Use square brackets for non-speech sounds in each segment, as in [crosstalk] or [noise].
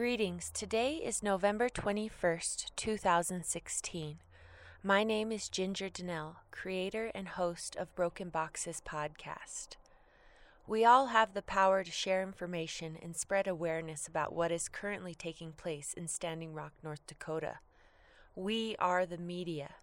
Greetings. Today is November 21st, 2016. My name is Ginger Dunnill, creator and host of Broken Boxes podcast. We all have the power to share information and spread awareness about what is currently taking place in Standing Rock, North Dakota. We are the media.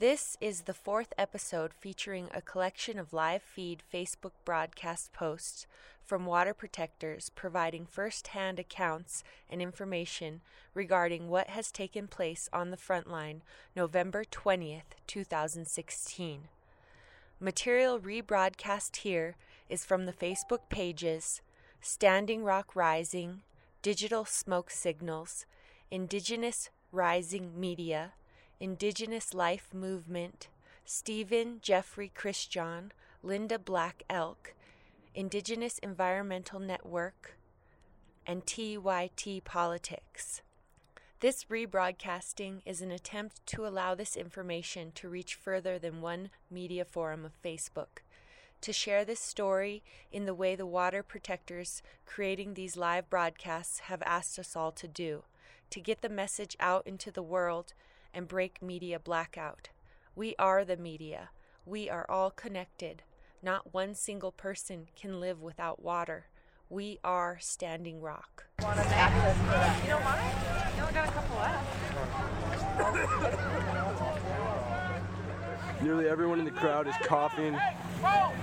This is the fourth episode featuring a collection of live feed Facebook broadcast posts from water protectors providing first hand accounts and information regarding what has taken place on the front line November 20th, 2016. Material rebroadcast here is from the Facebook pages Standing Rock Rising, Digital Smoke Signals, Indigenous Rising Media, Indigenous Life Movement, Stephen Jeffrey Christian, Linda Black Elk, Indigenous Environmental Network, and TYT Politics. This rebroadcasting is an attempt to allow this information to reach further than one media forum of Facebook. To share this story in the way the water protectors creating these live broadcasts have asked us all to do, to get the message out into the world and break media blackout. We are the media. We are all connected. Not one single person can live without water. We are Standing Rock. You don't mind? You only got a couple left. Nearly everyone in the crowd is coughing,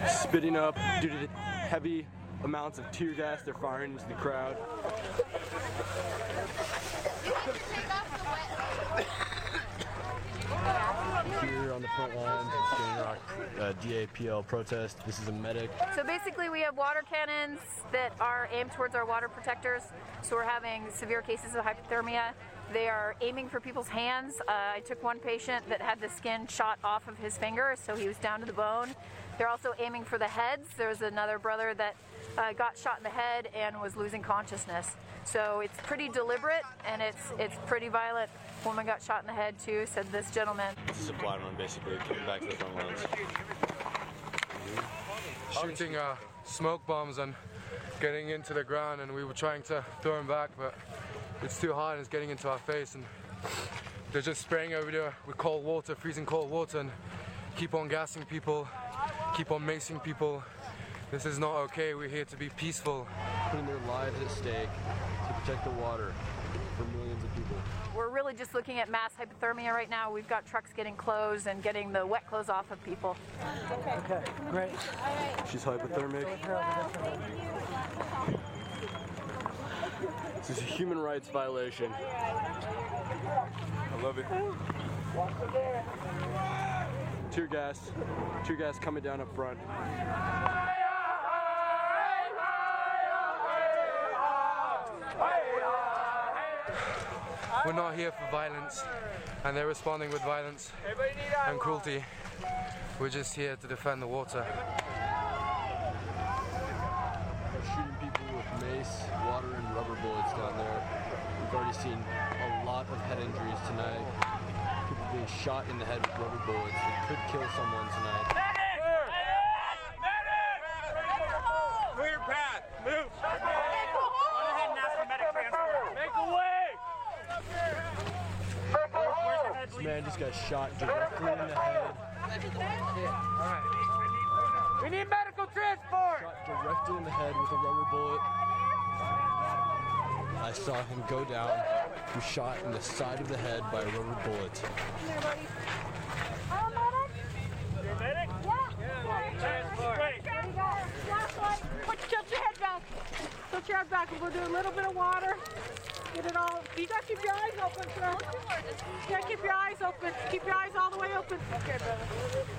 spitting up due to the heavy amounts of tear gas they're firing into the crowd. Here on the front Standing Rock uh, DAPL protest. This is a medic. So basically, we have water cannons that are aimed towards our water protectors. So we're having severe cases of hypothermia. They are aiming for people's hands. Uh, I took one patient that had the skin shot off of his finger, so he was down to the bone. They're also aiming for the heads. There's another brother that uh, got shot in the head and was losing consciousness. So it's pretty deliberate and it's it's pretty violent. Woman got shot in the head too, said this gentleman. This is a blind run, basically, coming back to the front lines. shooting uh, smoke bombs and getting into the ground, and we were trying to throw them back, but it's too hot and it's getting into our face, and they're just spraying over there with cold water, freezing cold water, and keep on gassing people, keep on macing people. This is not okay. We're here to be peaceful. Putting their lives at stake to protect the water for millions of people. We're really just looking at mass hypothermia right now. We've got trucks getting clothes and getting the wet clothes off of people. Okay, great. She's hypothermic. This is a human rights violation. I love it. Tear gas. Tear gas coming down up front. We're not here for violence, and they're responding with violence and cruelty. We're just here to defend the water. They're shooting people with mace, water, and rubber bullets down there. We've already seen a lot of head injuries tonight. People being shot in the head with rubber bullets It could kill someone tonight. Clear path. Move. Go ahead and ask for medic transport. Make a way. This man just got shot directly in the head. We need medical transport. Shot directly in the head with a rubber bullet. I saw him go down. He was shot in the side of the head by a rubber bullet. You're a medic? Transport. Wait. Put tilt your head back. Tilt your head back. We'll do a little bit of water. Get it all. You gotta keep your eyes open, sir. You all the way open. Okay, brother.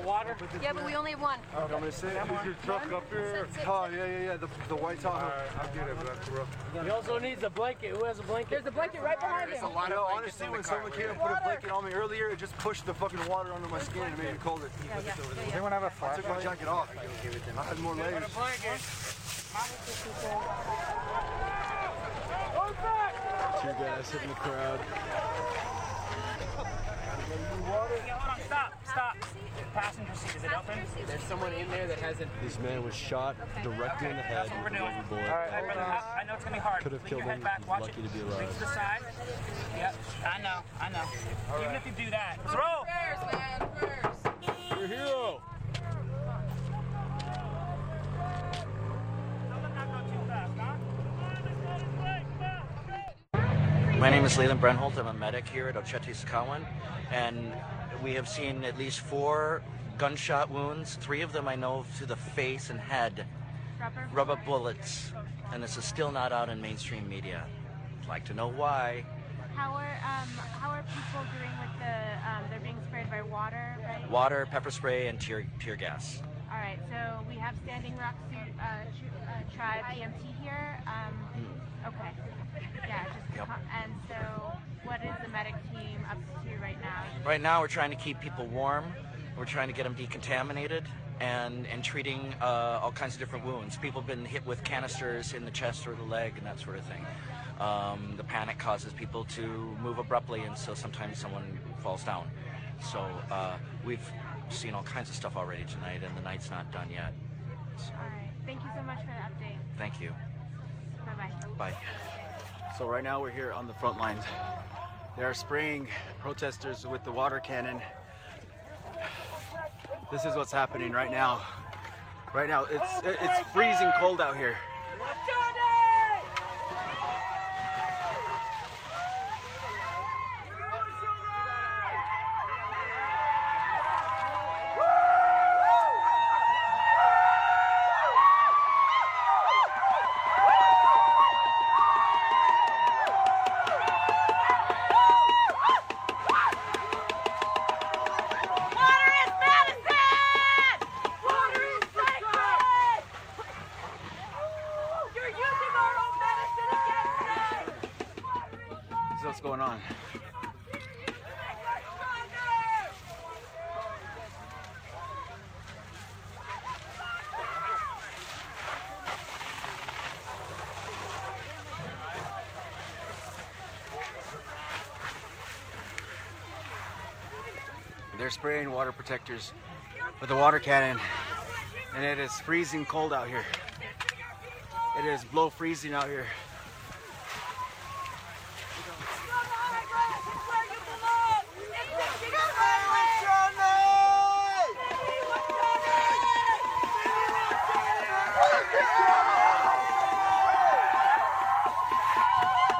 Got water. Yeah, but we only have one. I'm gonna say, is your truck up here? Oh, yeah, yeah, yeah, the, the white Tahoe. All right, I'll get it, but that's rough. He also needs a blanket. Who has a blanket? There's a blanket right behind him. You know, honestly, when someone came and put a blanket on me earlier, it just pushed the fucking water under my skin and made me colder. Anyone have a I took my jacket off. I had more layers. Tear gas hitting the crowd. Someone in there that hasn't. This man was shot directly in the head That's what we're doing. rubber bullet. Hey, brother, I, I know it's gonna be hard. Could have killed him. back. He's Watch lucky it. to be Lean alive. to the side. Yep. I know. I know. Even if you do that, let's roll. You're a hero. My name is Leland Brenholt. I'm a medic here at Oceti Sakowin, and we have seen at least four gunshot wounds. Three of them I know to the face and head, Rubber? rubber bullets, and this is still not out in mainstream media. I'd like to know why. How are um how are people doing with the um they're being sprayed by water, right? Water, pepper spray, and tear tear gas. All right, so we have Standing Rock uh, uh, Tribe EMT here. Um, okay, yeah, just Yep. and so what is the medic team up to right now? Right now, we're trying to keep people warm. We're trying to get them decontaminated and, and treating uh, all kinds of different wounds. People have been hit with canisters in the chest or the leg and that sort of thing. Um, the panic causes people to move abruptly, and so sometimes someone falls down. So uh, we've seen all kinds of stuff already tonight, and the night's not done yet. All right, thank you so much for the update. Thank you. Bye bye bye. So right now we're here on the front lines. They are spraying protesters with the water cannon. This is what's happening right now. Right now, it's it's freezing cold out here. Spraying water protectors with a water cannon, and it is freezing cold out here. It is below freezing out here.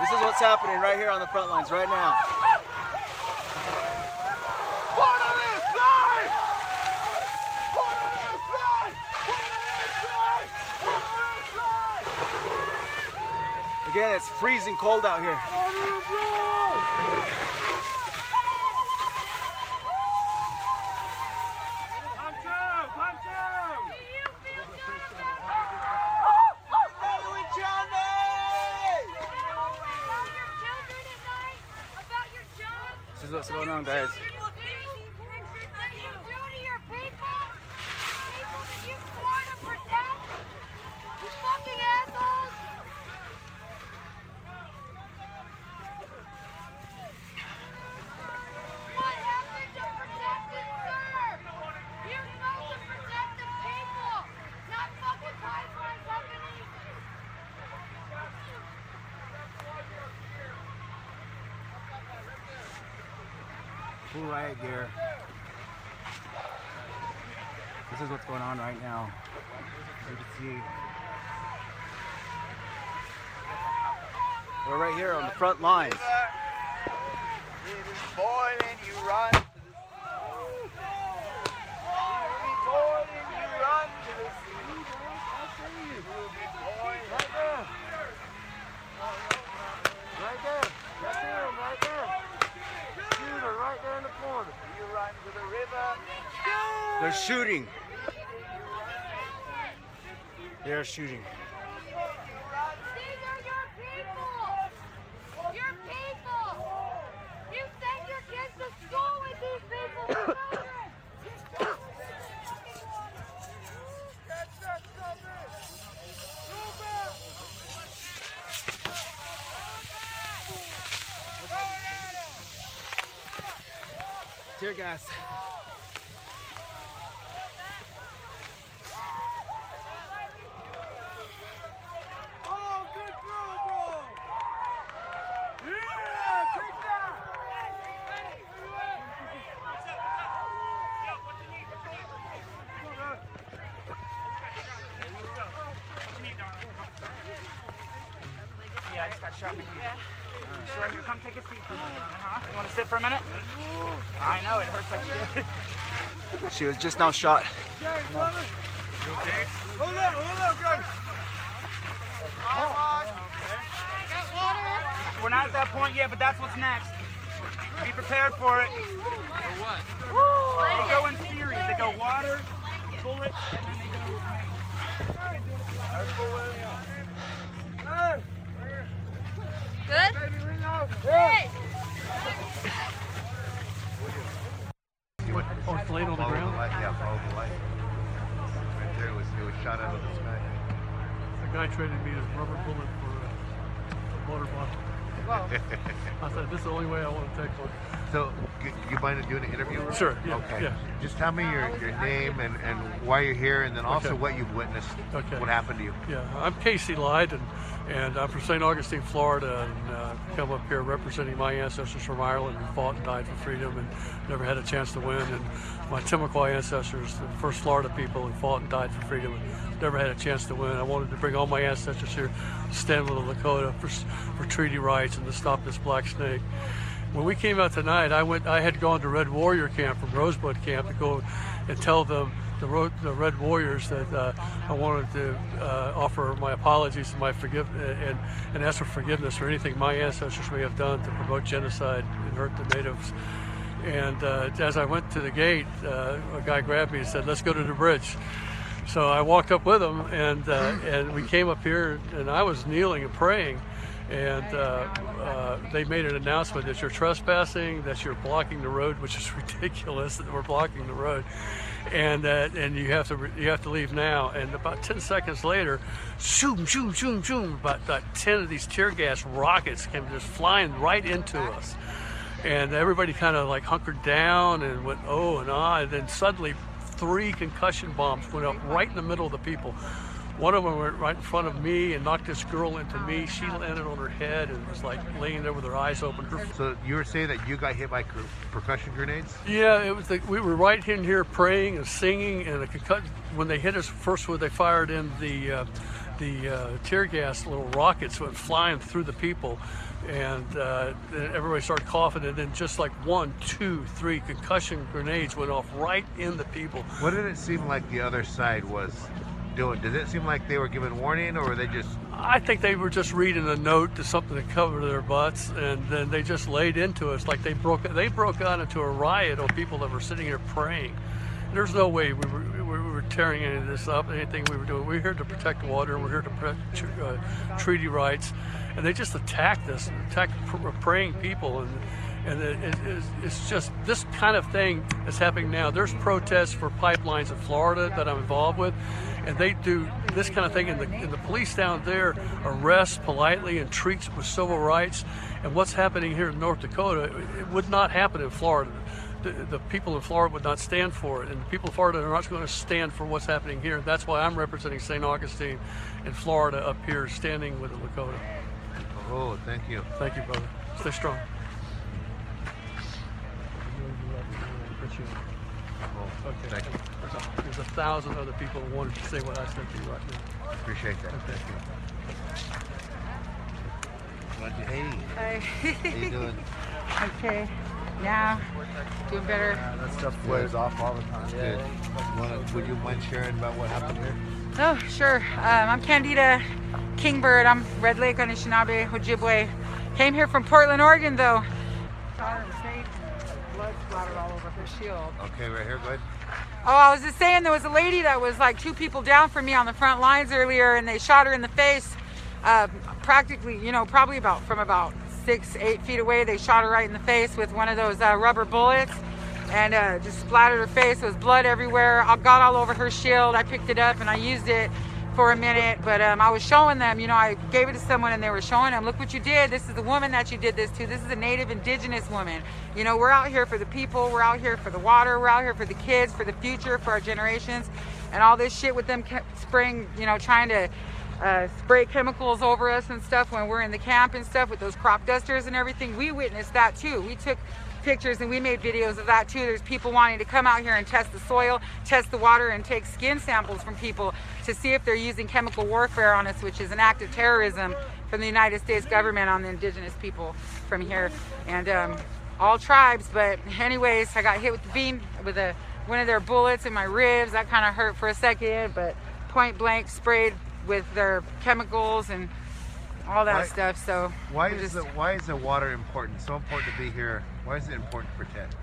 This is what's happening right here on the front lines right now. Again, it's freezing cold out here. Punch him! Punch him! This is what's going on, guys. Full riot gear. This is what's going on right now. As you can see. We're right here on the front lines. It is boiling, you run to the It is boiling, you run to the sea. It will be boiling. Right there. Right there. That's him, right there. Shooter, You run to the river. They're shooting. They're shooting. Tear gas. Here, come take a seat for a minute. Uh-huh. You want to sit for a minute? I know, it hurts like shit. [laughs] She was just now shot. Hold up, hold up, guys. We're not at that point yet, but that's what's next. Be prepared for it. For what? They go in series. They go water, bullet, and then they go. Good? Hey! Oh, it's laying on the ground? Yeah, follow the light. Right there, it was, it was shot out of the sky. A guy traded me his rubber bullet for a, a water bottle. [laughs] I said, this is the only way I want to take one. So, you, you mind doing an interview? Sure, yeah, Okay. yeah. Just tell me your, your name and, and why you're here, and then also Okay. what you've witnessed. Okay. What happened to you? Yeah, I'm Casey Lyde, and, and I'm from St. Augustine, Florida, and uh, come up here representing my ancestors from Ireland who fought and died for freedom and never had a chance to win. And my Timucua ancestors, the first Florida people who fought and died for freedom and never had a chance to win. I wanted to bring all my ancestors here stand with the Lakota for, for treaty rights and to stop this black snake. When we came out tonight, I went. I had gone to Red Warrior Camp from Rosebud Camp to go and tell them the, the Red Warriors that uh, I wanted to uh, offer my apologies and my forgive and, and ask for forgiveness for anything my ancestors may have done to promote genocide and hurt the natives. And uh, as I went to the gate, uh, a guy grabbed me and said, "Let's go to the bridge." So I walked up with him, and uh, and we came up here, and I was kneeling and praying, and uh, uh, they made an announcement that you're trespassing, that you're blocking the road, which is [laughs] ridiculous that we're blocking the road, and uh, and you have to you have to leave now. And about 10 seconds later, shoom shoom shoom shoom, about, about 10 of these tear gas rockets came just flying right into us, and everybody kind of like hunkered down and went oh and ah, and then suddenly three concussion bombs went up right in the middle of the people. One of them went right in front of me and knocked this girl into me. She landed on her head and was like laying there with her eyes open. Her So you were saying that you got hit by percussion grenades? yeah, it was. The, we were right in here praying and singing, and when they hit us first, when they fired in the uh, the uh, tear gas, little rockets went flying through the people, and uh, then everybody started coughing, and then just like one, two, three concussion grenades went off right in the people. What did it seem like the other side was doing? Did it seem like they were giving warning, or were they just? I think they were just reading a note to something to cover their butts, and then they just laid into us like they broke. They broke out into a riot of people that were sitting here praying. There's no way we were, we were tearing any of this up. Anything we were doing, we're here to protect water. We're here to protect uh, treaty rights, and they just attacked us, attacked pr- praying people, and and it, it, it's- it's just this kind of thing is happening now. There's protests for pipelines in Florida that I'm involved with, and they do this kind of thing. And the, and the police down there arrest politely and treats with civil rights. And what's happening here in North Dakota, it, it would not happen in Florida. The, the people in Florida would not stand for it, and the people in Florida are not going to stand for what's happening here. That's why I'm representing St. Augustine in Florida up here, standing with the Lakota. Oh, thank you. Thank you, brother. Stay strong. Okay. Thank you. There's a, there's a thousand other people who wanted to say what I said to you right now. Appreciate that. Okay. Thank you. Hey. Hi. How you doing? [laughs] okay. Now, doing better. that stuff flares off all the time. Good. Would you mind sharing about what happened here? Oh, sure. Um, I'm Candida Kingbird. I'm Red Lake Anishinaabe Ojibwe. Came here from Portland, Oregon, though. Blood splattered all over her shield. Okay, right here, good. Oh, I was just saying there was a lady that was like two people down from me on the front lines earlier, and they shot her in the face. Uh, practically, you know, probably about from about six, eight feet away. They shot her right in the face with one of those uh, rubber bullets, and uh, just splattered her face. There was blood everywhere. I got all over her shield. I picked it up and I used it for a minute, but um, I was showing them. You know, I gave it to someone, and they were showing them, "Look what you did. This is the woman that you did this to. This is a Native Indigenous woman. You know, we're out here for the people. We're out here for the water. We're out here for the kids, for the future, for our generations, and all this shit with them spraying. You know, trying to." Uh, spray chemicals over us and stuff when we're in the camp and stuff with those crop dusters and everything. We witnessed that too. We took pictures and we made videos of that too. There's people wanting to come out here and test the soil, test the water, and take skin samples from people to see if they're using chemical warfare on us, which is an act of terrorism from the United States government on the indigenous people from here, and um, all tribes. But anyways, I got hit with the beam with a one of their bullets in my ribs. That kind of hurt for a second, but point blank sprayed with their chemicals and all that Why- stuff. So Why is just- the why is the water important? So important to be here. Why is it important to protect?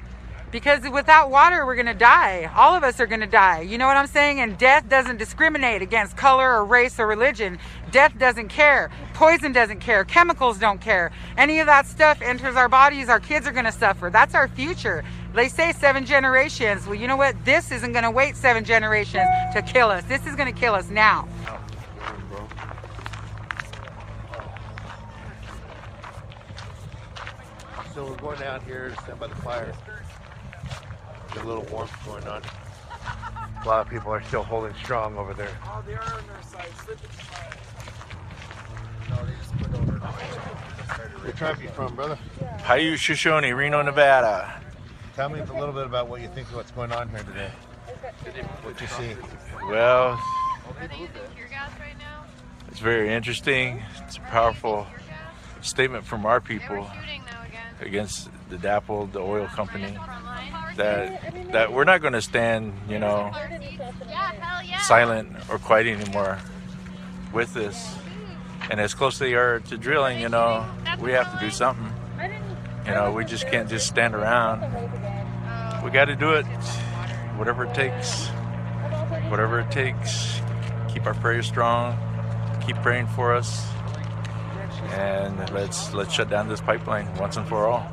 because without water we're going to die. All of us are going to die. You know what i'm saying? And death doesn't discriminate against color or race or religion. Death doesn't care. Poison doesn't care. Chemicals don't care. Any of that stuff enters our bodies. Our kids are going to suffer. That's our future. They say seven generations. Well you know what? This isn't going to wait seven generations to kill us. This is going to kill us now So we're going out here to stand by the fire. There's a little warmth going on. A lot of people are still holding strong over there. Oh, they are on their side. Slip it. Where tribe you from, brother? Hayu Shoshone, Reno, Nevada. Tell me a little bit about what you think of what's going on here today. What you see? Well, it's very interesting. It's a powerful statement from our people against the DAPL, the oil company, that that we're not going to stand, you know, silent or quiet anymore with this. And as close they are to drilling, you know, we have to do something. You know, we just can't just stand around. We got to do it, whatever it takes. Whatever it takes. Keep our prayers strong. Keep praying for us, and let's let's shut down this pipeline once and for all.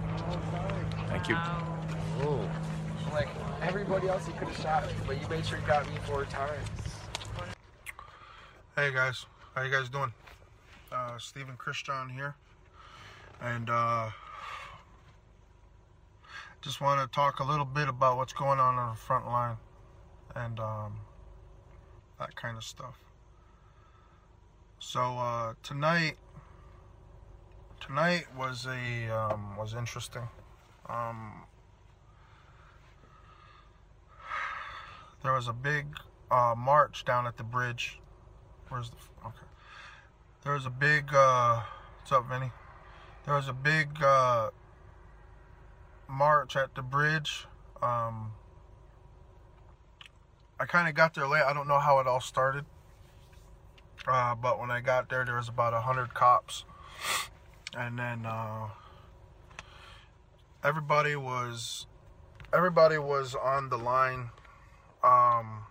Thank you. Like everybody else, you could have shot me, but you made sure you got me four times. Hey guys, how you guys doing? Uh, Stephen Christian here, and uh, just want to talk a little bit about what's going on on the front line, and um, that kind of stuff. So uh, tonight, tonight was a um, was interesting. Um, there was a big uh, march down at the bridge. Where's the okay? There was a big. Uh, what's up, Vinny? There was a big uh, march at the bridge. Um, I kind of got there late. I don't know how it all started. Uh, but when I got there, there was about a hundred cops, and then uh, everybody was everybody was on the line. Um,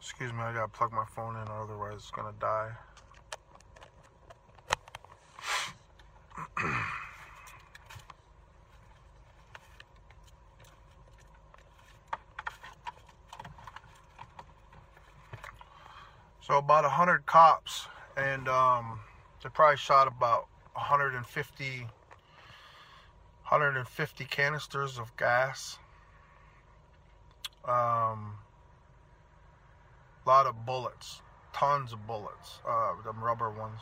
excuse me, I gotta plug my phone in, otherwise it's gonna die. [clears throat] So about a hundred cops, and um, they probably shot about 150, 150 canisters of gas. Um, a lot of bullets, tons of bullets, uh, them rubber ones.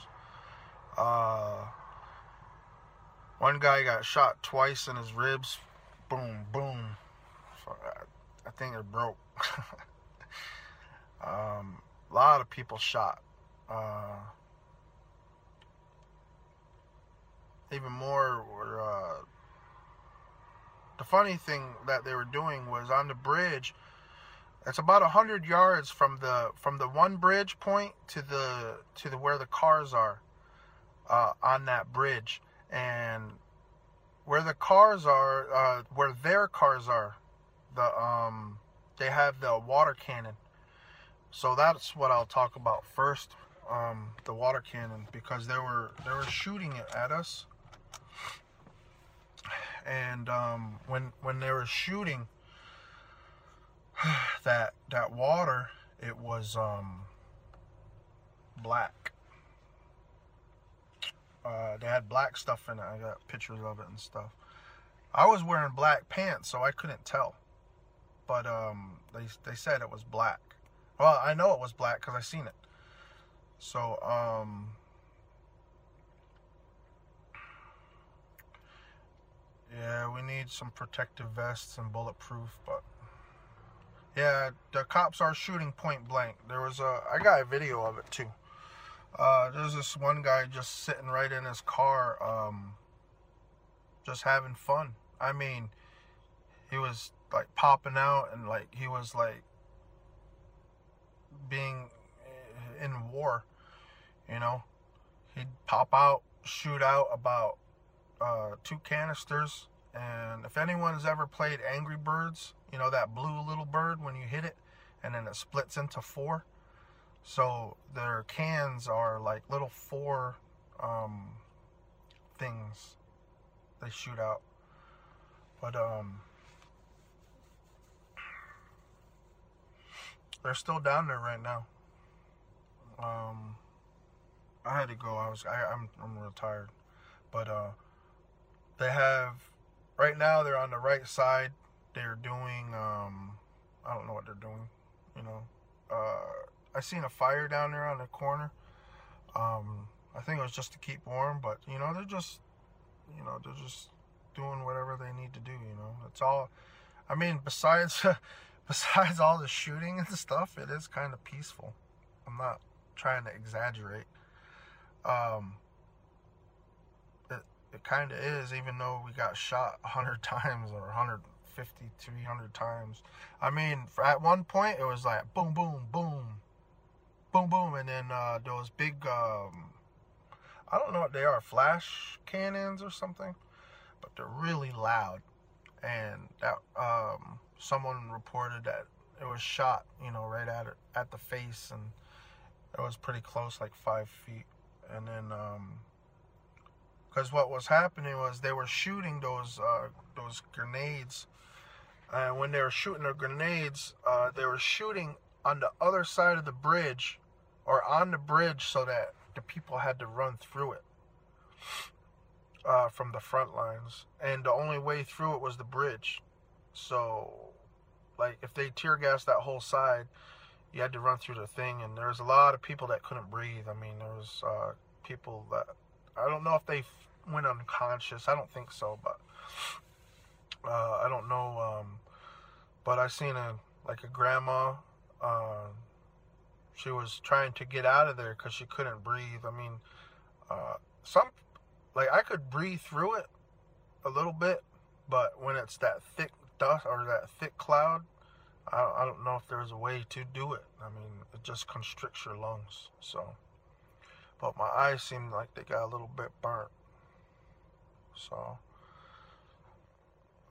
Uh, one guy got shot twice in his ribs. Boom, boom. I think it broke. [laughs] a lot of people shot. Uh, even more were. Uh, the funny thing that they were doing was on the bridge. It's about a hundred yards from the from the one bridge point to the to the where the cars are uh, on that bridge, and where the cars are, uh, where their cars are, the um, they have the water cannon. So that's what I'll talk about first, um, the water cannon, because they were they were shooting it at us, and um, when when they were shooting [sighs] that that water, it was um, black. Uh, they had black stuff in it. I got pictures of it and stuff. I was wearing black pants, so I couldn't tell. But um, they they said it was black. Well, I know it was black because I seen it. So um, yeah, we need some protective vests and bulletproof, but Yeah, the cops are shooting point blank. There was a, I got a video of it too. Uh, there's this one guy just sitting right in his car, um, just having fun. I mean, he was like popping out and like he was like being in war, you know. He'd pop out, shoot out about uh, two canisters. And if anyone's ever played Angry Birds, you know that blue little bird when you hit it and then it splits into four. So their cans are like little four um, things they shoot out. But um, they're still down there right now. Um, I had to go. I was I, I'm I'm real tired, but uh, they have right now they're on the right side. They're doing um, I don't know what they're doing. You know, uh, I seen a fire down there on the corner. Um, I think it was just to keep warm, but you know they're just you know they're just doing whatever they need to do. You know, it's all. I mean, besides [laughs] besides all the shooting and [laughs] stuff, it is kind of peaceful. I'm not trying to exaggerate. Um, it it kind of is, even though we got shot a hundred [laughs] times or 150, 300 times. I mean, at one point it was like boom, boom, boom, boom, boom, and then uh, those big, um, I don't know what they are, flash cannons or something, but they're really loud. And that um, someone reported that it was shot, you know, right at it at the face, and it was pretty close, like five feet. And then, because um, what was happening was they were shooting those uh, those grenades, and when they were shooting the grenades, uh, they were shooting on the other side of the bridge, or on the bridge, so that the people had to run through it. Uh, from the front lines, and the only way through it was the bridge. So, like, if they tear gas that whole side, you had to run through the thing, and there was a lot of people that couldn't breathe. I mean, there was uh, people that I don't know if they went unconscious. I don't think so, but uh, I don't know. Um, but I seen a like a grandma. Uh, she was trying to get out of there because she couldn't breathe. I mean, uh, some like I could breathe through it a little bit, but when it's that thick dust or that thick cloud, I I don't know if there's a way to do it. I mean, it just constricts your lungs. So, but my eyes seem like they got a little bit burnt. So,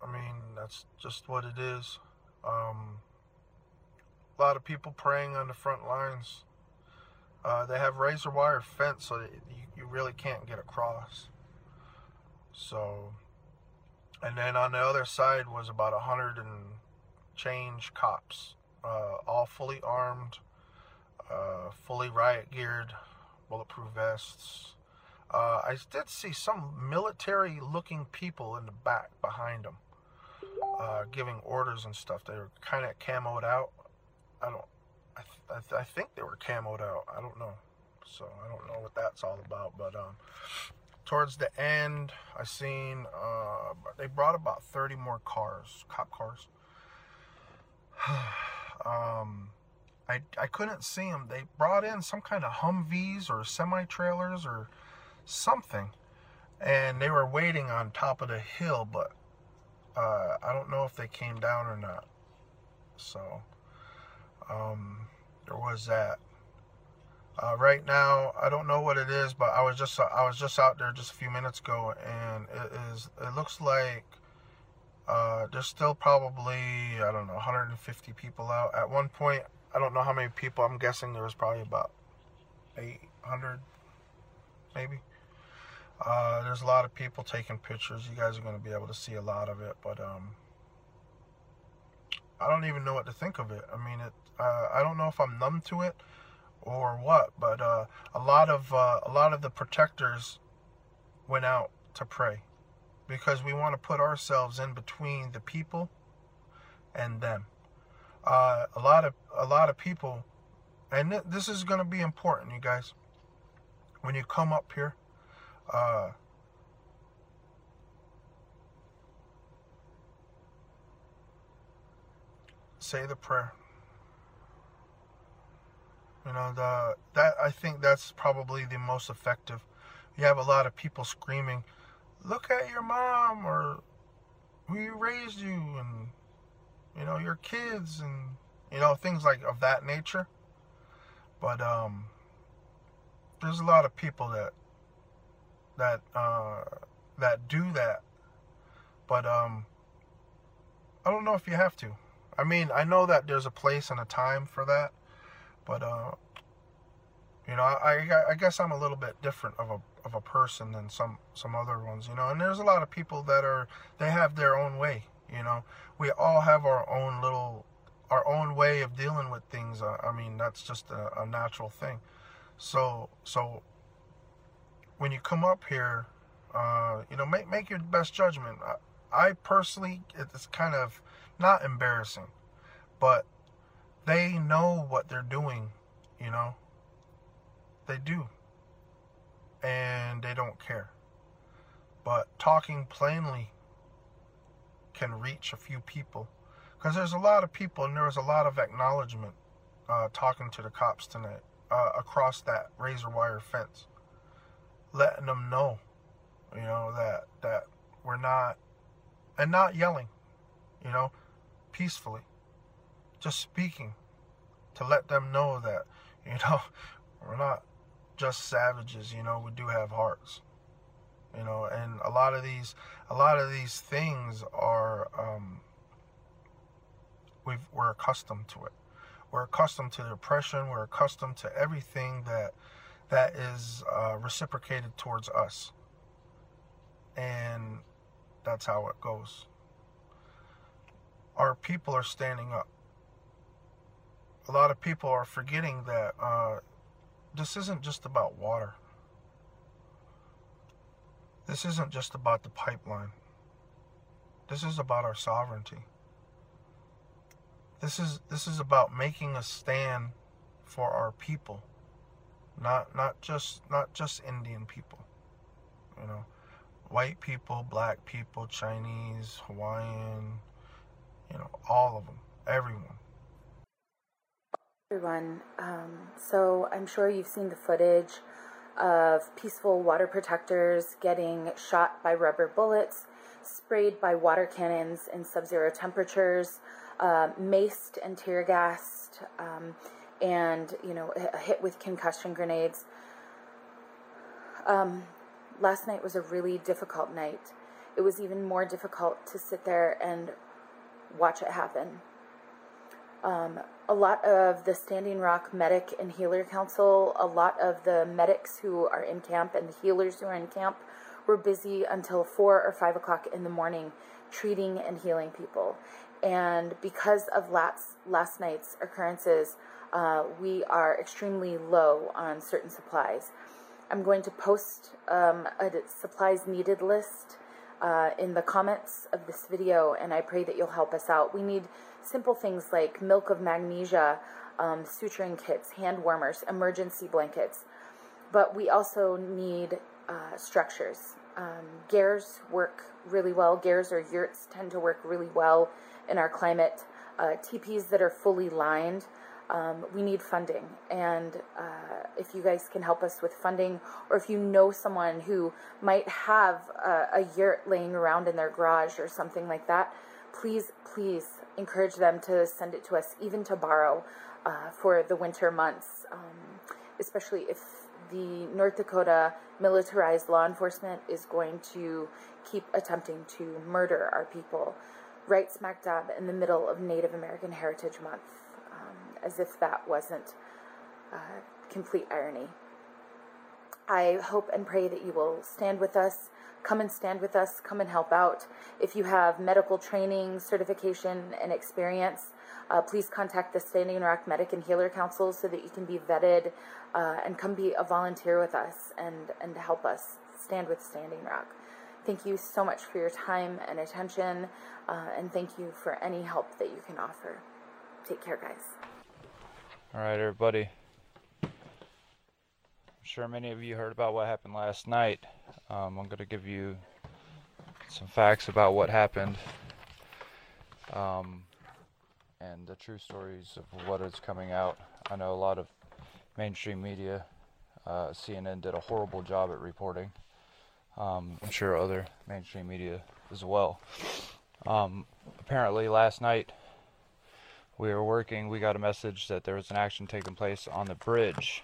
I mean, that's just what it is. Um, a lot of people praying on the front lines. Uh, they have razor wire fence, so you, you really can't get across. So, and then on the other side was about a hundred and change cops, uh, all fully armed, uh, fully riot geared, bulletproof vests. Uh, I did see some military looking people in the back behind them, uh, giving orders and stuff. They were kind of camoed out. I don't, I, th- I, th- I think they were camoed out. I don't know. So I don't know what that's all about. But um, towards the end, I seen uh, they brought about 30 more cars, cop cars. [sighs] um, I, I couldn't see them. They brought in some kind of Humvees or semi trailers or something, and they were waiting on top of the hill, but uh, I don't know if they came down or not. So um, there was that. Uh, right now, I don't know what it is, but I was just I was just out there just a few minutes ago, and it is it looks like uh, there's still probably I don't know 150 people out. At one point, I don't know how many people. I'm guessing there was probably about 800, maybe. Uh, there's a lot of people taking pictures. You guys are going to be able to see a lot of it, but um, I don't even know what to think of it. I mean, it. Uh, I don't know if I'm numb to it or what, but uh, a lot of uh, a lot of the protectors went out to pray because we want to put ourselves in between the people and them. Uh, a lot of a lot of people, and th- this is going to be important, you guys. When you come up here, uh, say the prayer. You know, the that I think that's probably the most effective. You have a lot of people screaming, "Look at your mom," or "Who raised you," and you know your kids, and you know things like of that nature. But um, there's a lot of people that that uh, that do that. But um, I don't know if you have to. I mean, I know that there's a place and a time for that, but uh, you know, I, I guess I'm a little bit different of a of a person than some some other ones, you know. And there's a lot of people that are they have their own way, you know. We all have our own little our own way of dealing with things. Uh, I mean, that's just a, a natural thing. So so when you come up here, uh, you know, make make your best judgment. I, I personally, it's kind of not embarrassing, but they know what they're doing, you know. They do. And they don't care. But talking plainly can reach a few people. Because there's a lot of people, and there was a lot of acknowledgement uh, talking to the cops tonight uh, across that razor wire fence, letting them know, you know, that that we're not, and not yelling, you know, peacefully, just speaking to let them know that, you know, [laughs] we're not just savages, you know, we do have hearts. You know, and a lot of these a lot of these things are um we've we're accustomed to it. We're accustomed to depression, we're accustomed to everything that that is uh, reciprocated towards us. And that's how it goes. Our people are standing up. A lot of people are forgetting that uh, this isn't just about water. This isn't just about the pipeline. This is about our sovereignty. This is this is about making a stand for our people. Not not just not just Indian people. You know, white people, black people, Chinese, Hawaiian, you know, all of them, everyone everyone. Um, so I'm sure you've seen the footage of peaceful water protectors getting shot by rubber bullets, sprayed by water cannons in sub zero temperatures, uh, maced and tear gassed, um, and you know, hit with concussion grenades. Um, last night was a really difficult night. It was even more difficult to sit there and watch it happen. A lot of the Standing Rock Medic and Healer Council, a lot of the medics who are in camp and the healers who are in camp were busy until four or five o'clock in the morning treating and healing people. And because of last, last night's occurrences, uh, we are extremely low on certain supplies. I'm going to post um, a supplies needed list uh, in the comments of this video, and I pray that you'll help us out. We need simple things like milk of magnesia, um, suturing kits, hand warmers, emergency blankets. But we also need uh, structures. Um, work really well. Gers or yurts tend to work really well in our climate. Uh, teepees that are fully lined. Um, we need funding. And uh, if you guys can help us with funding, or if you know someone who might have a, a yurt laying around in their garage or something like that, please, please encourage them to send it to us, even to borrow uh, for the winter months, um, especially if the North Dakota militarized law enforcement is going to keep attempting to murder our people right smack dab in the middle of Native American Heritage Month, um, as if that wasn't uh, complete irony. I hope and pray that you will stand with us come and stand with us, come and help out. If you have medical training, certification, and experience, uh, please contact the Standing Rock Medic and Healer Council so that you can be vetted uh, and come be a volunteer with us and, and help us stand with Standing Rock. Thank you so much for your time and attention, uh, and thank you for any help that you can offer. Take care, guys. All right, everybody. I'm sure many of you heard about what happened last night. Um, I'm going to give you some facts about what happened. Um, and the true stories of what is coming out. I know a lot of mainstream media, uh, CNN did a horrible job at reporting. Um, I'm sure other mainstream media as well. Um, apparently, last night we were working, we got a message that there was an action taking place on the bridge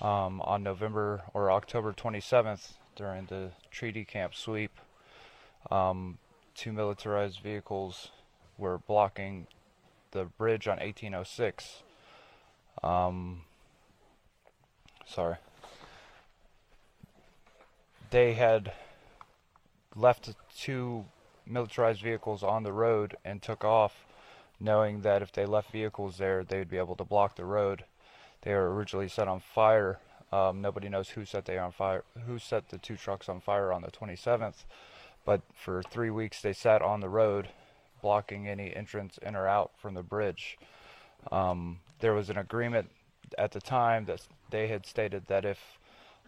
um, on November or October 27th during the treaty camp sweep. Um, two militarized vehicles were blocking the bridge on 1806. Um, sorry. They had left two militarized vehicles on the road and took off, knowing that if they left vehicles there, they would be able to block the road. They were originally set on fire. Um, nobody knows who set they on fire, who set the two trucks on fire on the 27th. But for three weeks, they sat on the road, blocking any entrance in or out from the bridge. Um, there was an agreement at the time that they had stated that if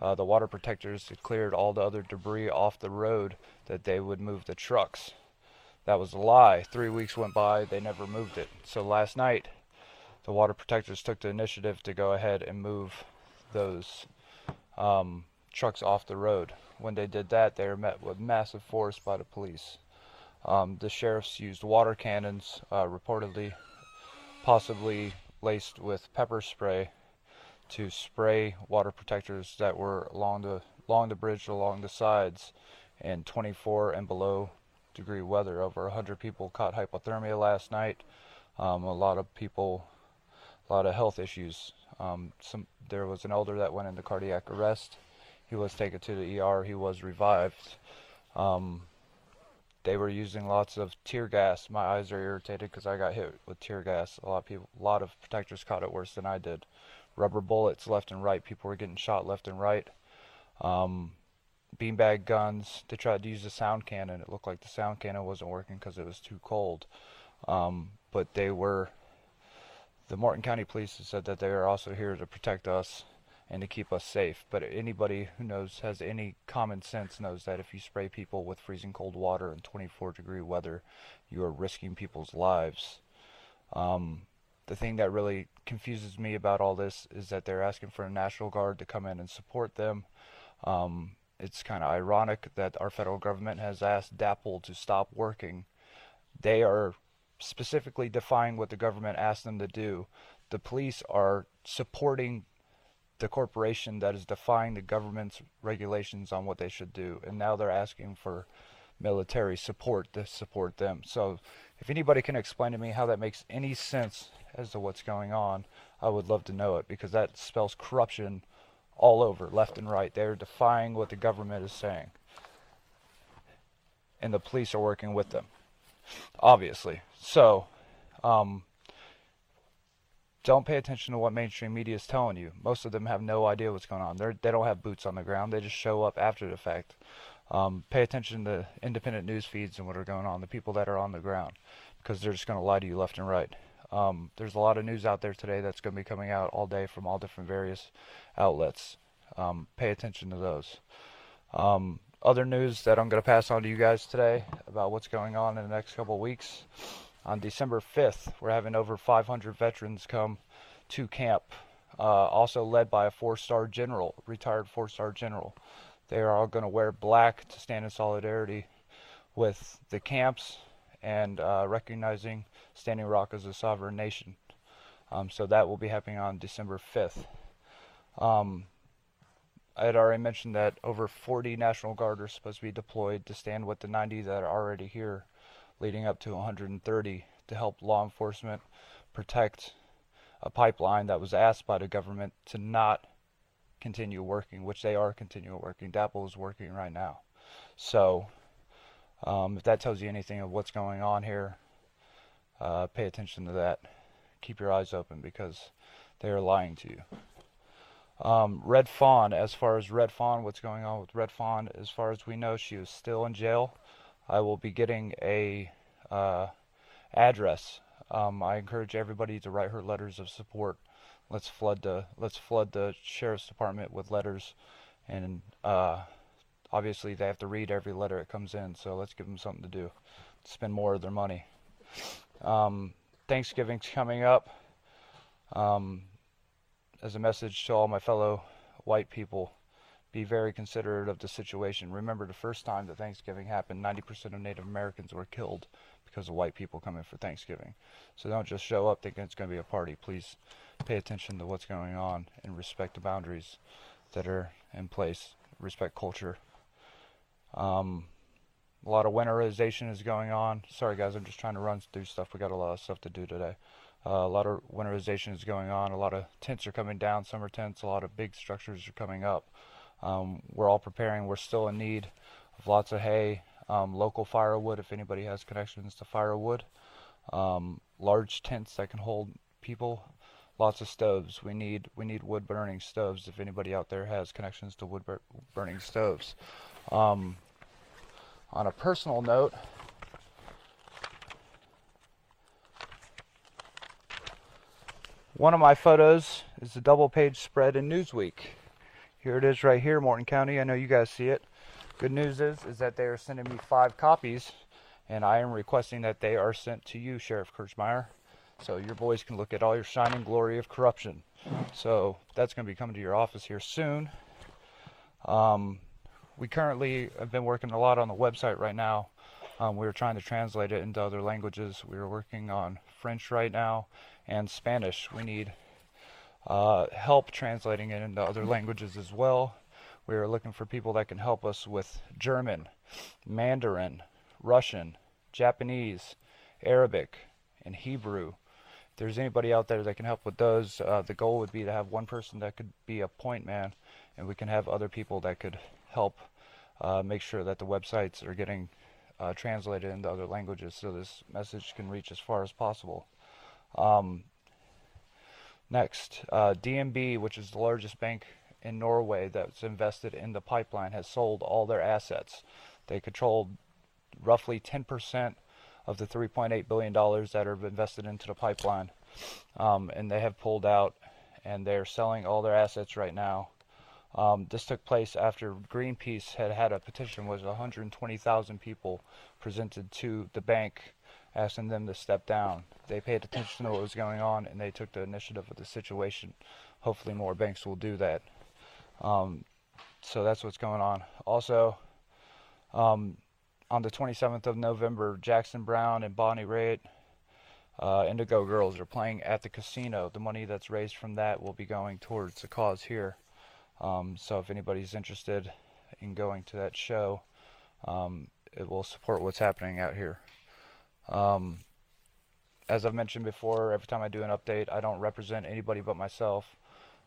uh, the water protectors cleared all the other debris off the road, that they would move the trucks. That was a lie. Three weeks went by, they never moved it. So last night, the water protectors took the initiative to go ahead and move those um, trucks off the road. When they did that, they were met with massive force by the police. Um, the sheriffs used water cannons, uh, reportedly, possibly laced with pepper spray, to spray water protectors that were along the along the bridge, along the sides, in 24 and below degree weather. Over 100 people caught hypothermia last night. Um, a lot of people, a lot of health issues. Um, some there was an elder that went into cardiac arrest. He was taken to the ER. He was revived. Um, they were using lots of tear gas. My eyes are irritated because I got hit with tear gas. A lot of people, a lot of protectors caught it worse than I did. Rubber bullets left and right. People were getting shot left and right. Um, beanbag guns. They tried to use the sound cannon. It looked like the sound cannon wasn't working because it was too cold. Um, but they were. The Morton County Police said that they are also here to protect us and to keep us safe. But anybody who knows has any common sense knows that if you spray people with freezing cold water in 24 degree weather, you are risking people's lives. Um, the thing that really confuses me about all this is that they're asking for a National Guard to come in and support them. Um, it's kind of ironic that our federal government has asked DAPL to stop working. They are specifically defying what the government asked them to do. The police are supporting the corporation that is defying the government's regulations on what they should do, and now they're asking for military support to support them. So, if anybody can explain to me how that makes any sense as to what's going on, I would love to know it because that spells corruption all over, left and right. They're defying what the government is saying. And the police are working with them, obviously. So, um, don't pay attention to what mainstream media is telling you. Most of them have no idea what's going on. They're, they don't have boots on the ground. They just show up after the fact. Um, pay attention to independent news feeds and what are going on, the people that are on the ground, because they're just going to lie to you left and right. Um, there's a lot of news out there today that's going to be coming out all day from all different various outlets. Um, pay attention to those. Um, other news that I'm going to pass on to you guys today about what's going on in the next couple weeks. On December 5th, we're having over 500 veterans come to camp, uh, also led by a four star general, retired four star general. They are all going to wear black to stand in solidarity with the camps and uh, recognizing Standing Rock as a sovereign nation. Um, so that will be happening on December 5th. Um, I had already mentioned that over 40 National Guard are supposed to be deployed to stand with the 90 that are already here, leading up to 130 to help law enforcement protect a pipeline that was asked by the government to not continue working, which they are continuing working. DAPL is working right now. So, um, if that tells you anything of what's going on here, uh, pay attention to that. Keep your eyes open because they are lying to you. Um, Red Fawn, as far as Red Fawn, what's going on with Red Fawn, as far as we know, she is still in jail. I will be getting a uh, address. Um, I encourage everybody to write her letters of support. Let's flood the let's flood the sheriff's department with letters, and uh, obviously they have to read every letter that comes in. So let's give them something to do, spend more of their money. Um, Thanksgiving's coming up. Um, as a message to all my fellow white people, be very considerate of the situation. Remember, the first time that Thanksgiving happened, 90% of Native Americans were killed because of white people coming for Thanksgiving. So don't just show up thinking it's going to be a party. Please pay attention to what's going on and respect the boundaries that are in place. Respect culture. Um, a lot of winterization is going on. Sorry, guys, I'm just trying to run through stuff. We got a lot of stuff to do today. Uh, a lot of winterization is going on. A lot of tents are coming down, summer tents. A lot of big structures are coming up. Um, we're all preparing. We're still in need of lots of hay, um, local firewood if anybody has connections to firewood, um, large tents that can hold people, lots of stoves. We need we need wood burning stoves if anybody out there has connections to wood bur- burning stoves. Um, on a personal note, one of my photos is a double page spread in Newsweek. Here it is right here, Morton County. I know you guys see it. Good news is is that they are sending me five copies, and I am requesting that they are sent to you, Sheriff Kirchmeier, so your boys can look at all your shining glory of corruption. So that's going to be coming to your office here soon. Um, we currently have been working a lot on the website right now. Um, we are trying to translate it into other languages. We are working on French right now and Spanish. We need uh, help translating it into other languages as well. We are looking for people that can help us with German, Mandarin, Russian, Japanese, Arabic, and Hebrew. If there's anybody out there that can help with those, uh, the goal would be to have one person that could be a point man, and we can have other people that could help uh, make sure that the websites are getting uh, translated into other languages so this message can reach as far as possible. Um, next, uh, DNB, which is the largest bank in Norway that's invested in the pipeline, has sold all their assets. They control roughly 10% of the $3.8 billion that are invested into the pipeline. Um, and they have pulled out and they're selling all their assets right now. Um, this took place after Greenpeace had had a petition, was 120,000 people presented to the bank asking them to step down. They paid attention to what was going on and they took the initiative of the situation. Hopefully, more banks will do that. Um, so that's what's going on. Also, um, on the 27th of November, Jackson Browne and Bonnie Raitt, uh, Indigo Girls, are playing at the casino. The money that's raised from that will be going towards the cause here. Um, so if anybody's interested in going to that show, um, it will support what's happening out here. Um, as I've mentioned before, every time I do an update, I don't represent anybody but myself.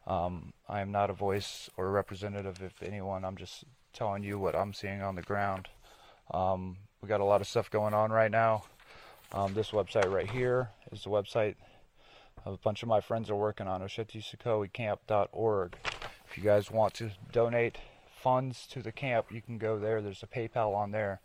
Um, I am not a voice or a representative of anyone. I'm just telling you what I'm seeing on the ground. Um, we got a lot of stuff going on right now. Um, this website right here is the website of a bunch of my friends are working on, OcetiSakowin.camp.org. If you guys want to donate funds to the camp, you can go there. There's a PayPal on there.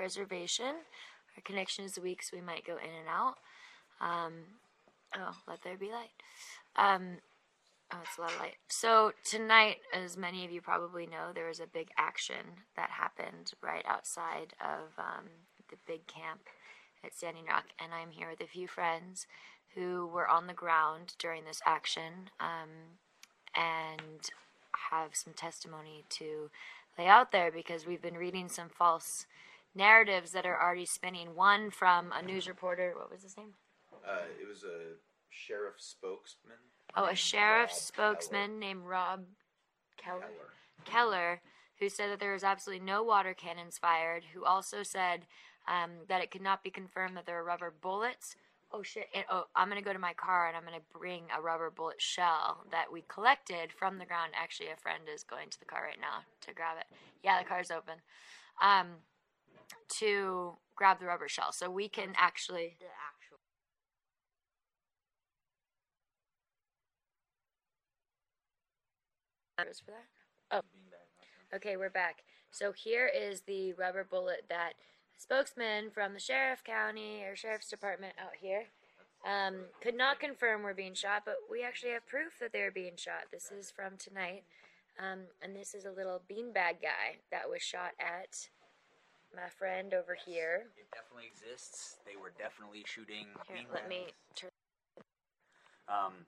Reservation. Our connection is weak, so we might go in and out. Um, oh, let there be light. Um, oh, it's a lot of light. So tonight, as many of you probably know, there was a big action that happened right outside of um, the big camp at Standing Rock, and I'm here with a few friends who were on the ground during this action. Um, and have some testimony to lay out there because we've been reading some false narratives that are already spinning. One from a news reporter, what was his name? Uh, it was a sheriff spokesman. Oh, a sheriff Rob spokesman named Rob Keller, Keller, who said that there was absolutely no water cannons fired. Who also said um, that it could not be confirmed that there were rubber bullets. Oh shit! And, oh, I'm gonna go to my car and I'm gonna bring a rubber bullet shell that we collected from the ground. Actually, a friend is going to the car right now to grab it. Yeah, the car's open. Um, to grab the rubber shell, so we can actually. The actual. for that? Oh. Okay, we're back. So here is the rubber bullet that spokesman from the sheriff county or sheriff's department out here um, could not confirm were being shot, but we actually have proof that they were being shot. This is from tonight. Um, and this is a little beanbag guy that was shot at my friend over here. It definitely exists. They were definitely shooting. Here, let me turn. Um,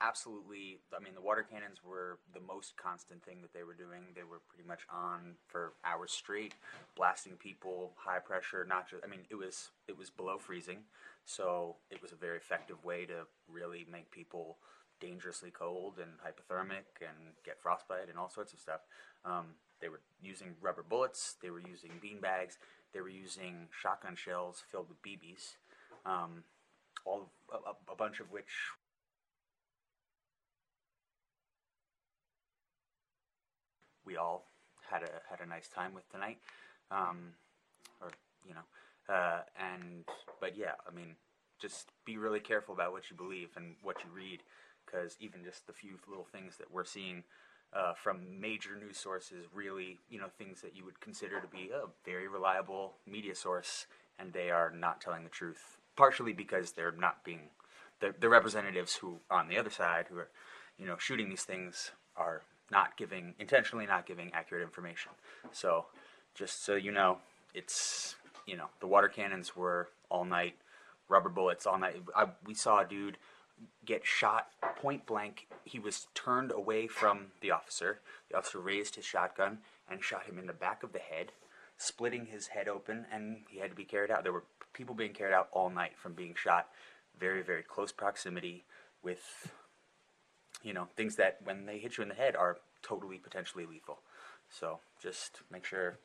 absolutely. I mean, the water cannons were the most constant thing that they were doing. They were pretty much on for hours straight, blasting people, high pressure. Not just. I mean, it was it was below freezing, so it was a very effective way to really make people dangerously cold and hypothermic and get frostbite and all sorts of stuff. Um, they were using rubber bullets. They were using bean bags. They were using shotgun shells filled with BBs. Um, all a, a- a bunch of which we all had a had a nice time with tonight, um, or you know, uh, and but yeah, I mean, just be really careful about what you believe and what you read, because even just the few little things that we're seeing uh, from major news sources, really, you know, things that you would consider to be a very reliable media source, and they are not telling the truth. Partially because they're not being the, the representatives who on the other side who are, you know, shooting these things are not giving intentionally not giving accurate information. So, just so you know, it's you know the water cannons were all night, rubber bullets all night. I, we saw a dude get shot point blank. He was turned away from the officer. The officer raised his shotgun and shot him in the back of the head, splitting his head open, and he had to be carried out. There were people being carried out all night from being shot, very very close proximity with you know things that when they hit you in the head are totally potentially lethal. So just make sure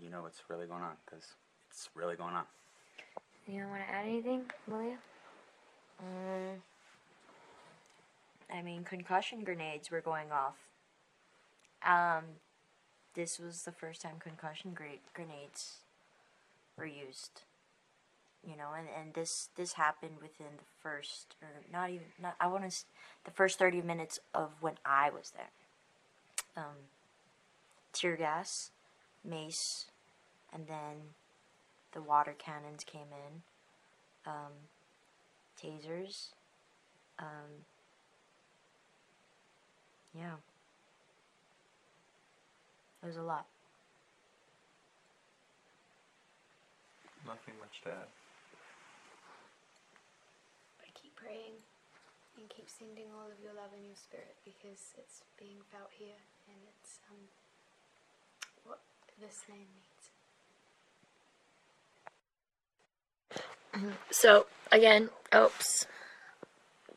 you know what's really going on because it's really going on. You don't want to add anything, Malia? Mm, I mean, concussion grenades were going off. Um, this was the first time concussion grenades were used. You know, and, and this this happened within the first, or not even, not I want to, the first thirty minutes of when I was there. Um, tear gas, mace, and then the water cannons came in. Um, tasers. Um, yeah. It was a lot. Nothing much to add. But keep praying and keep sending all of your love and your spirit because it's being felt here and it's um what this land needs. So, again, oops.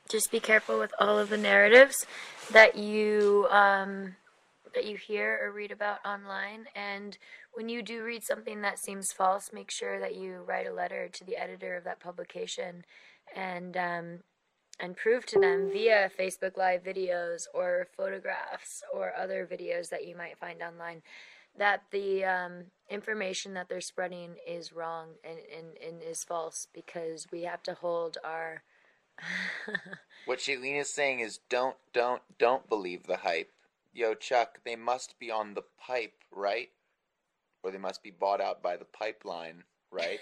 Just be careful with all of the narratives that you um, that you hear or read about online. And when you do read something that seems false, make sure that you write a letter to the editor of that publication and um, and prove to them via Facebook Live videos or photographs or other videos that you might find online that the um, information that they're spreading is wrong and, and, and is false because we have to hold our [laughs] What Shailene is saying is don't, don't, don't believe the hype. Yo, Chuck, they must be on the pipe, right? Or they must be bought out by the pipeline, right?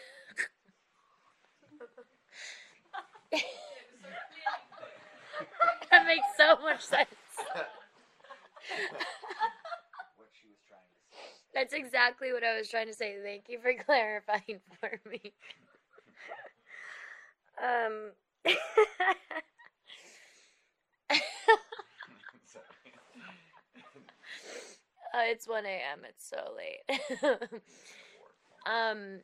[laughs] that makes so much sense. That's exactly what I was trying to say. Thank you for [laughs] clarifying for me. Um, uh, it's 1 a.m. It's so late. [laughs] um,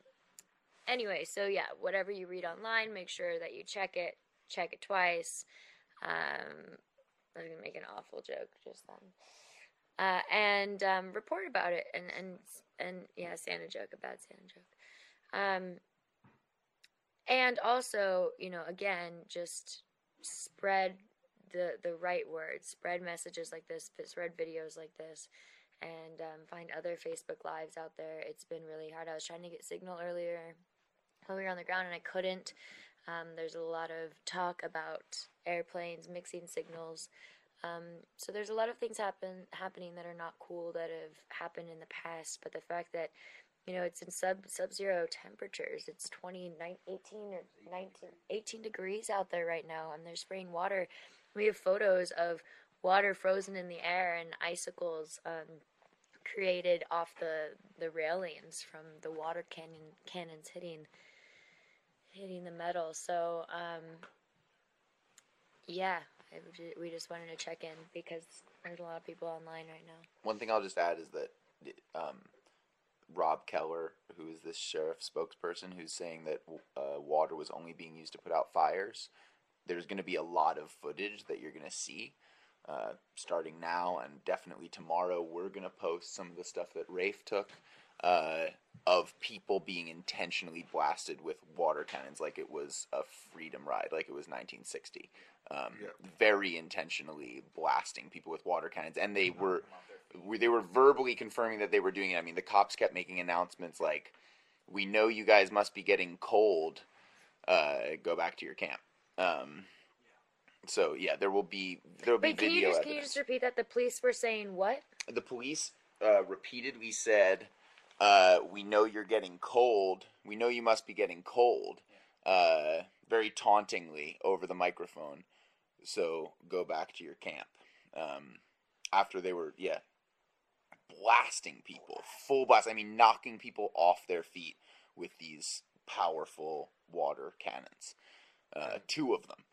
anyway, so yeah, whatever you read online, make sure that you check it, check it twice. Um, I was gonna make an awful joke just then. Uh, and um, report about it, and and and yeah, Santa joke, a bad Santa joke. Um, and also, you know, again, just spread the the right words, spread messages like this, spread videos like this, and um, find other Facebook lives out there. It's been really hard. I was trying to get signal earlier when we were on the ground, and I couldn't. Um, there's a lot of talk about airplanes mixing signals. Um, so there's a lot of things happen happening that are not cool that have happened in the past. But the fact that you know it's in sub sub zero temperatures, it's 20, 19, 18 or 19, 18 degrees out there right now, and they're spraying water. We have photos of water frozen in the air and icicles um, created off the the railings from the water cannon cannons hitting hitting the metal. So um, yeah, we just wanted to check in because there's a lot of people online right now. One thing I'll just add is that um, Rob Keller, who is this sheriff spokesperson, who's saying that uh, water was only being used to put out fires. There's going to be a lot of footage that you're going to see uh, starting now and definitely tomorrow. We're going to post some of the stuff that Rafe took uh, of people being intentionally blasted with water cannons like it was a freedom ride, like it was 1960. Um, Very intentionally blasting people with water cannons, and they were they were verbally confirming that they were doing it. I mean, the cops kept making announcements like, "We know you guys must be getting cold. Uh, go back to your camp." Um, so yeah, there will be there will Wait, be can you video just can you just repeat that? The police were saying what? The police uh, repeatedly said, uh, "We know you're getting cold. We know you must be getting cold." Uh, very tauntingly over the microphone. So go back to your camp. Um, after they were yeah blasting people, full blast. I mean, knocking people off their feet with these powerful water cannons. Uh, two of them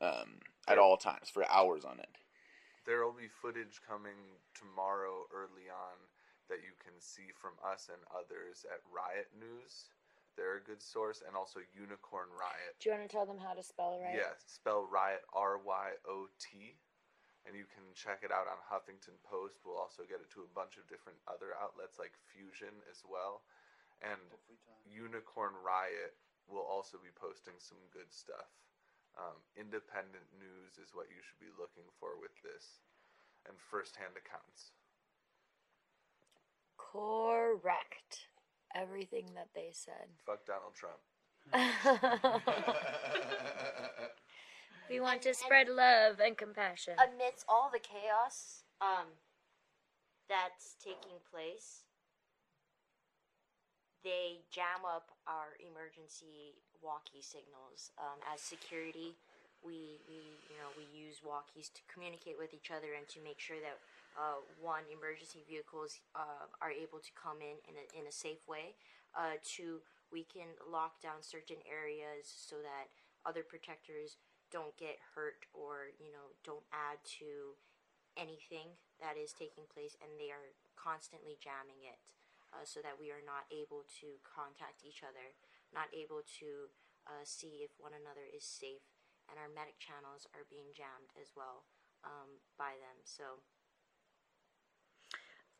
um, at all times for hours on end. There will be footage coming tomorrow early on that you can see from us and others at RYOT News. They're a good source, and also Unicorn Riot. Do you want to tell them how to spell Riot? Yeah, spell Riot R Y O T, and you can check it out on Huffington Post. We'll also get it to a bunch of different other outlets like Fusion as well, and Unicorn Riot will also be posting some good stuff. Um, independent news is what you should be looking for with this, and firsthand accounts. Correct. Everything that they said. Fuck Donald Trump. [laughs] [laughs] we want to spread love and compassion. amidst all the chaos um, that's taking place, they jam up our emergency walkie signals. Um, as security, we, we you know we use walkies to communicate with each other and to make sure that uh, one emergency vehicles uh, are able to come in in a, in a safe way. Uh, two, we can lock down certain areas so that other protectors don't get hurt or you know don't add to anything that is taking place and they are constantly jamming it uh, so that we are not able to contact each other not able to uh, see if one another is safe and our medic channels are being jammed as well um, by them so.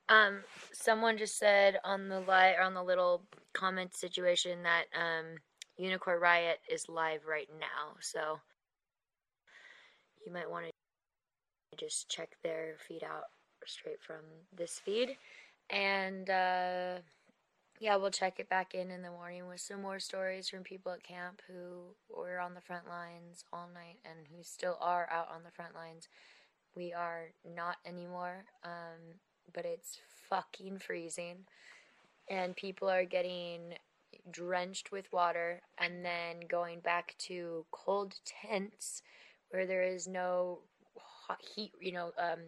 Um, someone just said on the li- or on the little comment situation that um, Unicorn Riot is live right now, so you might want to just check their feed out straight from this feed, and uh, yeah, we'll check it back in in the morning with some more stories from people at camp who were on the front lines all night and who still are out on the front lines. We are not anymore. Um, but it's fucking freezing and people are getting drenched with water and then going back to cold [laughs] tents where there is no hot heat you know um,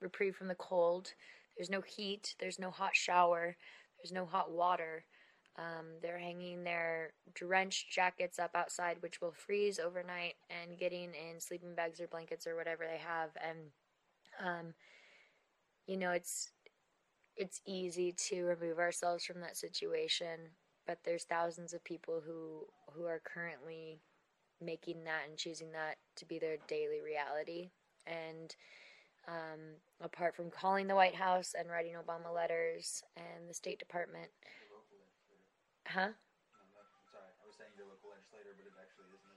reprieve from the cold. There's no heat. There's no hot shower. There's no hot water. Um, they're hanging their drenched jackets up outside which will freeze overnight and getting in sleeping bags or blankets or whatever they have. And um, you know it's it's easy to remove ourselves from that situation but there's thousands of people who who are currently making that and choosing that to be their daily reality. And um, apart from calling the White House and writing Obama letters and the State Department, huh? sorry, I was saying your local legislator, but it actually isn't.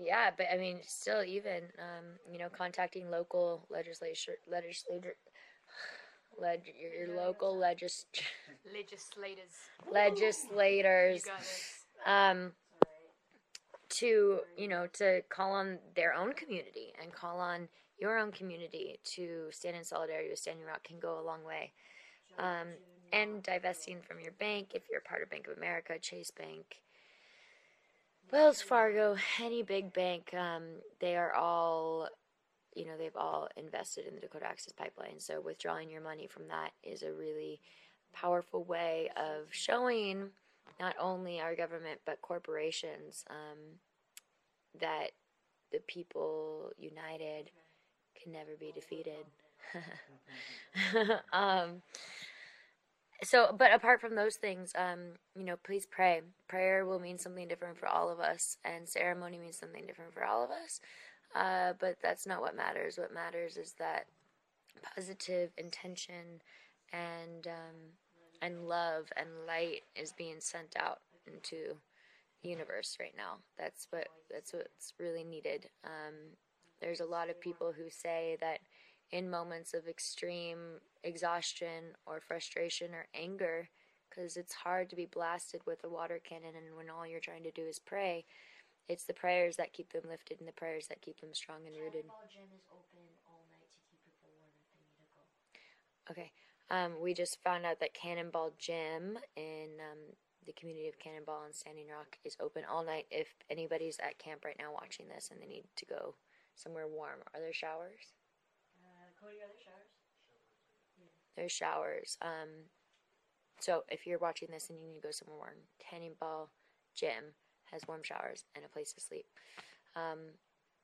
Yeah, but I mean, still, even um, you know, contacting local legislature, legislator, leg, your, your local legis, [laughs] Legislators. legislators, um, to you know, to call on their own community and call on your own community to stand in solidarity with Standing Rock can go a long way. Um, and divesting from your bank if you're part of Bank of America, Chase Bank, Wells Fargo, any big bank, um, they are all, you know, they've all invested in the Dakota Access Pipeline. So withdrawing your money from that is a really powerful way of showing not only our government but corporations um, that the people united can never be defeated. [laughs] um, so but apart from those things um you know please pray. Prayer will mean something different for all of us and ceremony means something different for all of us. Uh but that's not what matters. What matters is that positive intention and um and love and light is being sent out into the universe right now. That's what that's what's really needed. Um there's a lot of people who say that in moments of extreme exhaustion or frustration or anger because it's hard to be blasted with a water cannon and when all you're trying to do is pray it's the prayers that keep them lifted and the prayers that keep them strong and rooted. Gym is open all night to keep people warm if they need to go. okay um, we just found out that cannonball gym in um, the community of cannonball and standing rock is open all night if anybody's at camp right now watching this and they need to go somewhere warm are there showers Uh, Cody, are there showers? there's showers. Um, so if you're watching this and you need to go somewhere warm, Cannonball Gym has warm showers and a place to sleep. Um,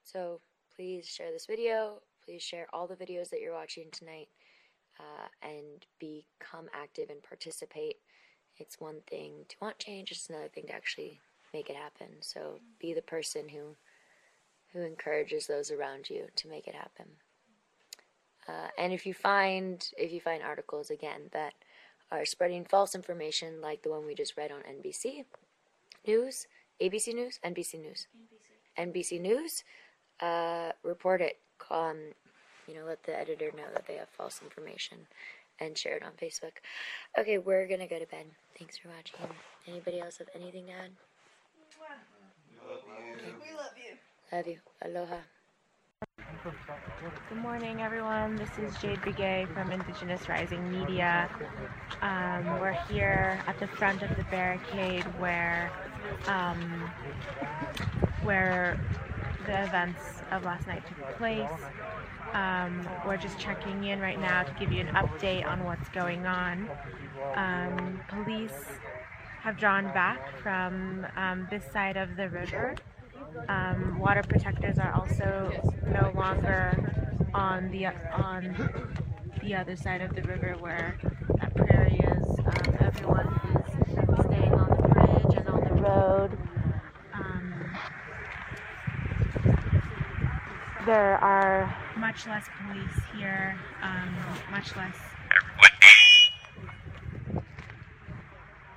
so please share this video. Please share all the videos that you're watching tonight uh, and become active and participate. It's one thing to want change; it's another thing to actually make it happen. So be the person who who encourages those around you to make it happen. Uh, and if you find if you find articles again that are spreading false information, like the one we just read on NBC News, ABC News, NBC News, NBC News, uh, report it. Um, you know, let the editor know that they have false information, and share it on Facebook. Okay, we're gonna go to bed. Thanks for watching. Anybody else have anything to add? We love you. Love you. Aloha. Good morning, everyone. This is Jade Begay from Indigenous Rising Media. Um, we're here at the front of the barricade where um, where the events of last night took place. Um, we're just checking in right now to give you an update on what's going on. Um, police have drawn back from um, this side of the river. Um, water protectors are also no longer on the on the other side of the river where that prairie is. Um, everyone is staying on the bridge and on the road. Um, there are much less police here, um, much less.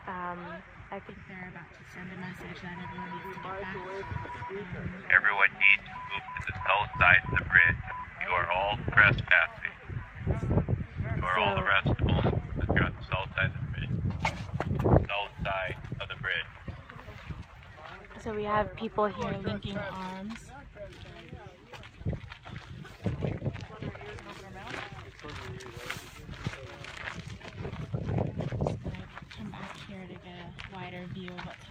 Um, I think they're about to send a message that everyone needs to get back. Um, Everyone needs to move to the south side of the bridge. You are all trespassing. You are all arrestable if you're on the south side of the bridge. South side of the bridge. So we have people here linking arms. Come back here to get a wider